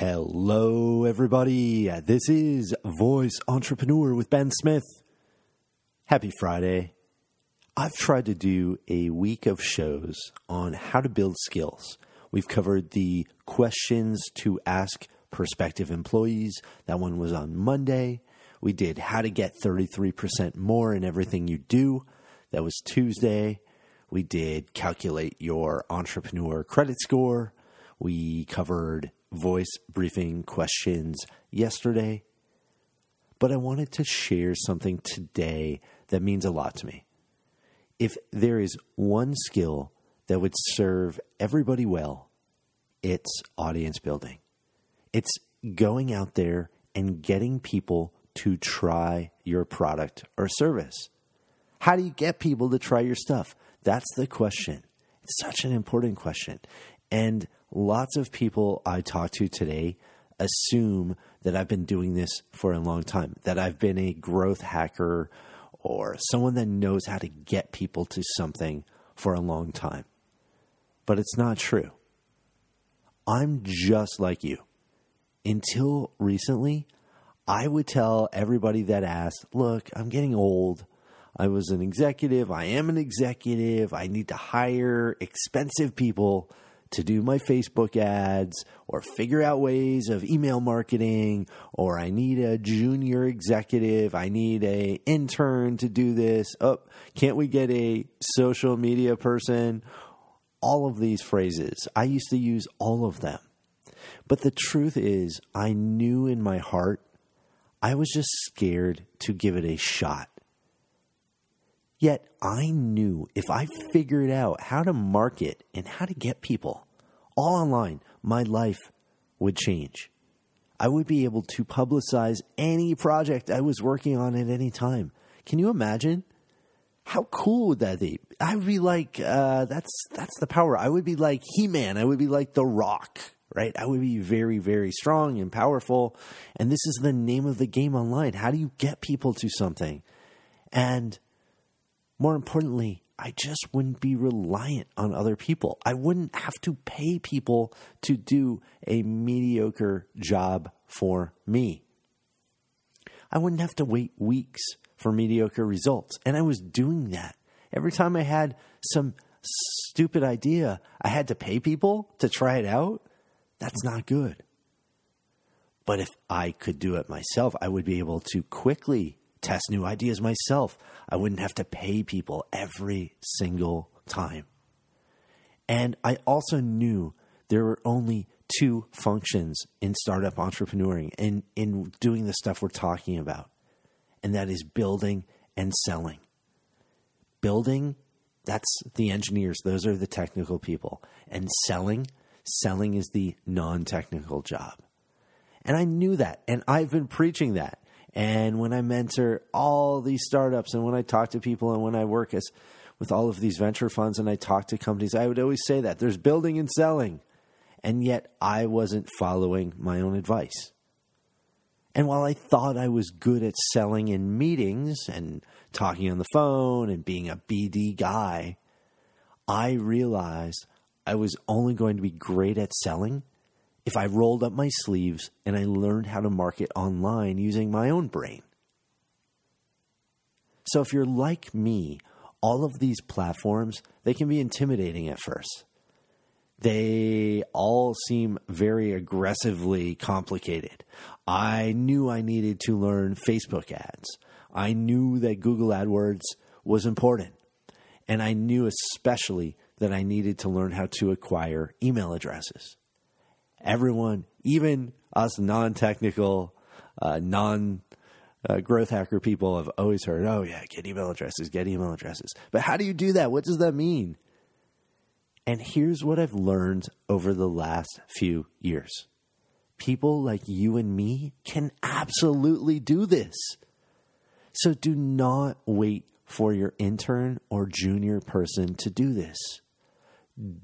Hello, everybody. Uh, this is Voice Entrepreneur with Ben Smith. Happy Friday. I've tried to do a week of shows on how to build skills. We've covered the questions to ask prospective employees. That one was on Monday. We did how to get 33% more in everything you do. That was Tuesday. We did calculate your entrepreneur credit score. We covered voice briefing questions yesterday. But I wanted to share something today that means a lot to me. If there is one skill that would serve everybody well, it's audience building. It's going out there and getting people to try your product or service. How do you get people to try your stuff? That's the question. It's such an important question. And lots of people I talk to today assume that I've been doing this for a long time, that I've been a growth hacker or someone that knows how to get people to something for a long time. But it's not true. I'm just like you. Until recently, I would tell everybody that asked, Look, I'm getting old. I was an executive. I am an executive. I need to hire expensive people to do my Facebook ads or figure out ways of email marketing or I need a junior executive, I need a intern to do this. Oh, can't we get a social media person? All of these phrases. I used to use all of them. But the truth is, I knew in my heart I was just scared to give it a shot. Yet I knew if I figured out how to market and how to get people all online, my life would change. I would be able to publicize any project I was working on at any time. Can you imagine? How cool would that be? I would be like, uh, that's that's the power. I would be like He Man. I would be like The Rock, right? I would be very, very strong and powerful. And this is the name of the game online. How do you get people to something? And more importantly, I just wouldn't be reliant on other people. I wouldn't have to pay people to do a mediocre job for me. I wouldn't have to wait weeks for mediocre results. And I was doing that. Every time I had some stupid idea, I had to pay people to try it out. That's not good. But if I could do it myself, I would be able to quickly test new ideas myself. I wouldn't have to pay people every single time. And I also knew there were only two functions in startup entrepreneuring and in doing the stuff we're talking about. And that is building and selling. Building, that's the engineers, those are the technical people. And selling, selling is the non technical job. And I knew that. And I've been preaching that. And when I mentor all these startups and when I talk to people and when I work as with all of these venture funds and I talk to companies, I would always say that there's building and selling. And yet I wasn't following my own advice. And while I thought I was good at selling in meetings and talking on the phone and being a BD guy, I realized I was only going to be great at selling if I rolled up my sleeves and I learned how to market online using my own brain. So if you're like me, all of these platforms, they can be intimidating at first. They all seem very aggressively complicated. I knew I needed to learn Facebook ads. I knew that Google AdWords was important. And I knew especially that I needed to learn how to acquire email addresses everyone, even us non technical, uh, non uh, growth hacker people, have always heard, oh, yeah, get email addresses, get email addresses. But how do you do that? What does that mean? And here's what I've learned over the last few years people like you and me can absolutely do this. So do not wait for your intern or junior person to do this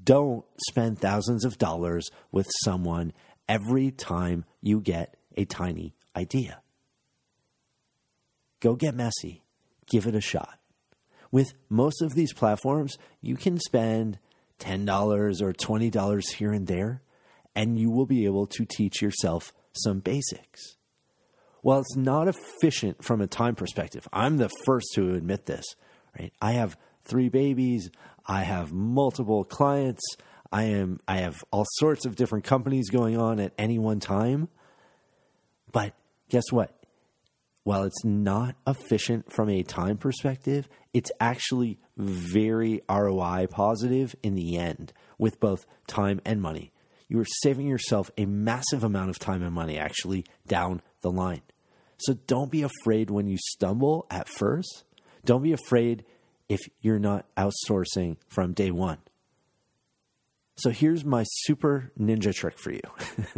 don't spend thousands of dollars with someone every time you get a tiny idea. Go get messy. Give it a shot. With most of these platforms, you can spend $10 or $20 here and there, and you will be able to teach yourself some basics. While it's not efficient from a time perspective. I'm the first to admit this, right? I have three babies, I have multiple clients, I am I have all sorts of different companies going on at any one time. But guess what? While it's not efficient from a time perspective, it's actually very ROI positive in the end with both time and money. You are saving yourself a massive amount of time and money actually down the line. So don't be afraid when you stumble at first. Don't be afraid if you're not outsourcing from day one. So here's my super ninja trick for you.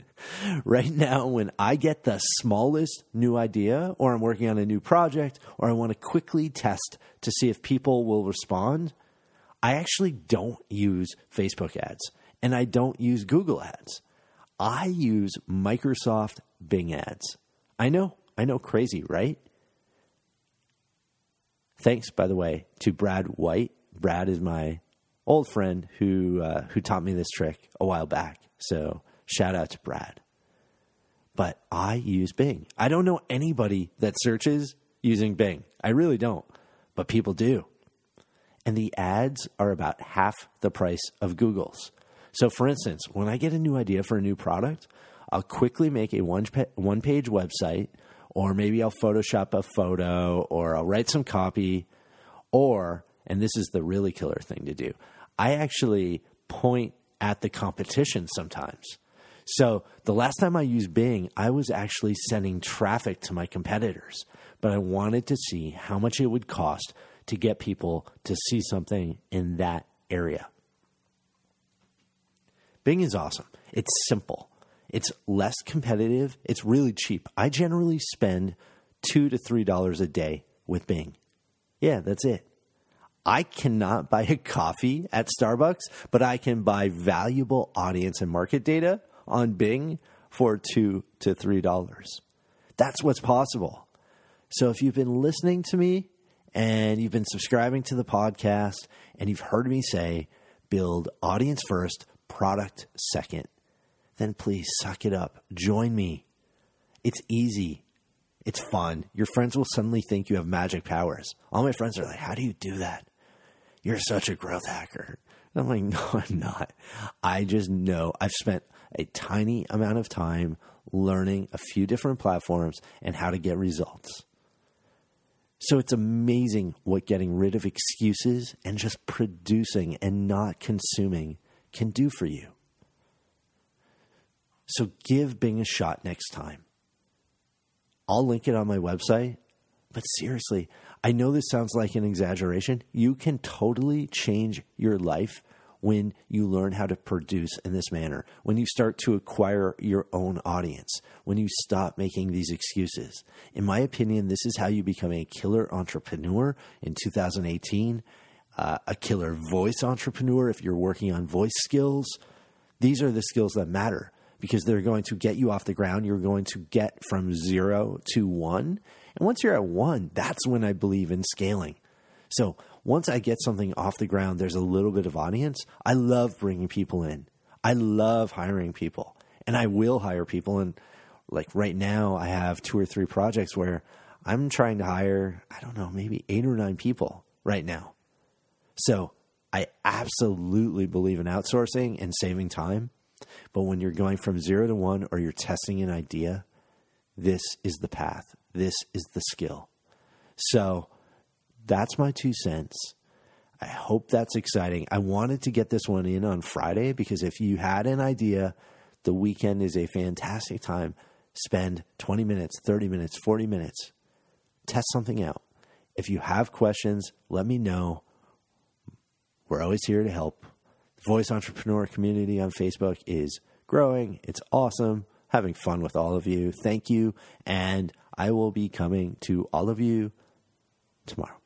right now, when I get the smallest new idea, or I'm working on a new project, or I want to quickly test to see if people will respond, I actually don't use Facebook ads and I don't use Google ads. I use Microsoft Bing ads. I know, I know, crazy, right? Thanks, by the way, to Brad White. Brad is my old friend who uh, who taught me this trick a while back. So shout out to Brad. But I use Bing. I don't know anybody that searches using Bing. I really don't, but people do. And the ads are about half the price of Google's. So, for instance, when I get a new idea for a new product, I'll quickly make a one, page website, or maybe I'll Photoshop a photo, or I'll write some copy, or, and this is the really killer thing to do, I actually point at the competition sometimes. So the last time I used Bing, I was actually sending traffic to my competitors, but I wanted to see how much it would cost to get people to see something in that area. Bing is awesome. It's simple. It's less competitive. It's really cheap. I generally spend two to three dollars a day with Bing. Yeah, that's it. I cannot buy a coffee at Starbucks, but I can buy valuable audience and market data on Bing for two to three dollars. That's what's possible. So if you've been listening to me and you've been subscribing to the podcast and you've heard me say build audience first, product second, then please suck it up. Join me. It's easy. It's fun. Your friends will suddenly think you have magic powers. All my friends are like, How do you do that? You're such a growth hacker. I'm like, no, I'm not. I just know I've spent a tiny amount of time learning a few different platforms and how to get results. So it's amazing what getting rid of excuses and just producing and not consuming can do for you. So give Bing a shot next time. I'll link it on my website, but seriously, I know this sounds like an exaggeration. You can totally change your life when you learn how to produce in this manner, when you start to acquire your own audience, when you stop making these excuses. In my opinion, this is how you become a killer entrepreneur in 2018, uh, a killer voice entrepreneur if you're working on voice skills. These are the skills that matter because they're going to get you off the ground. You're going to get from zero to one and once you're at one, that's when I believe in scaling. So once I get something off the ground, there's a little bit of audience. I love bringing people in. I love hiring people, and I will hire people. And like right now, I have two or three projects where I'm trying to hire, I don't know, maybe eight or nine people right now. So I absolutely believe in outsourcing and saving time. But when you're going from zero to one or you're testing an idea, this is the path. This is the skill. So that's my two cents. I hope that's exciting. I wanted to get this one in on Friday because if you had an idea, the weekend is a fantastic time. Spend 20 minutes, 30 minutes, 40 minutes. Test something out. If you have questions, let me know. We're always here to help. Voice Entrepreneur community on Facebook is growing. It's awesome having fun with all of you. Thank you. And I will be coming to all of you tomorrow.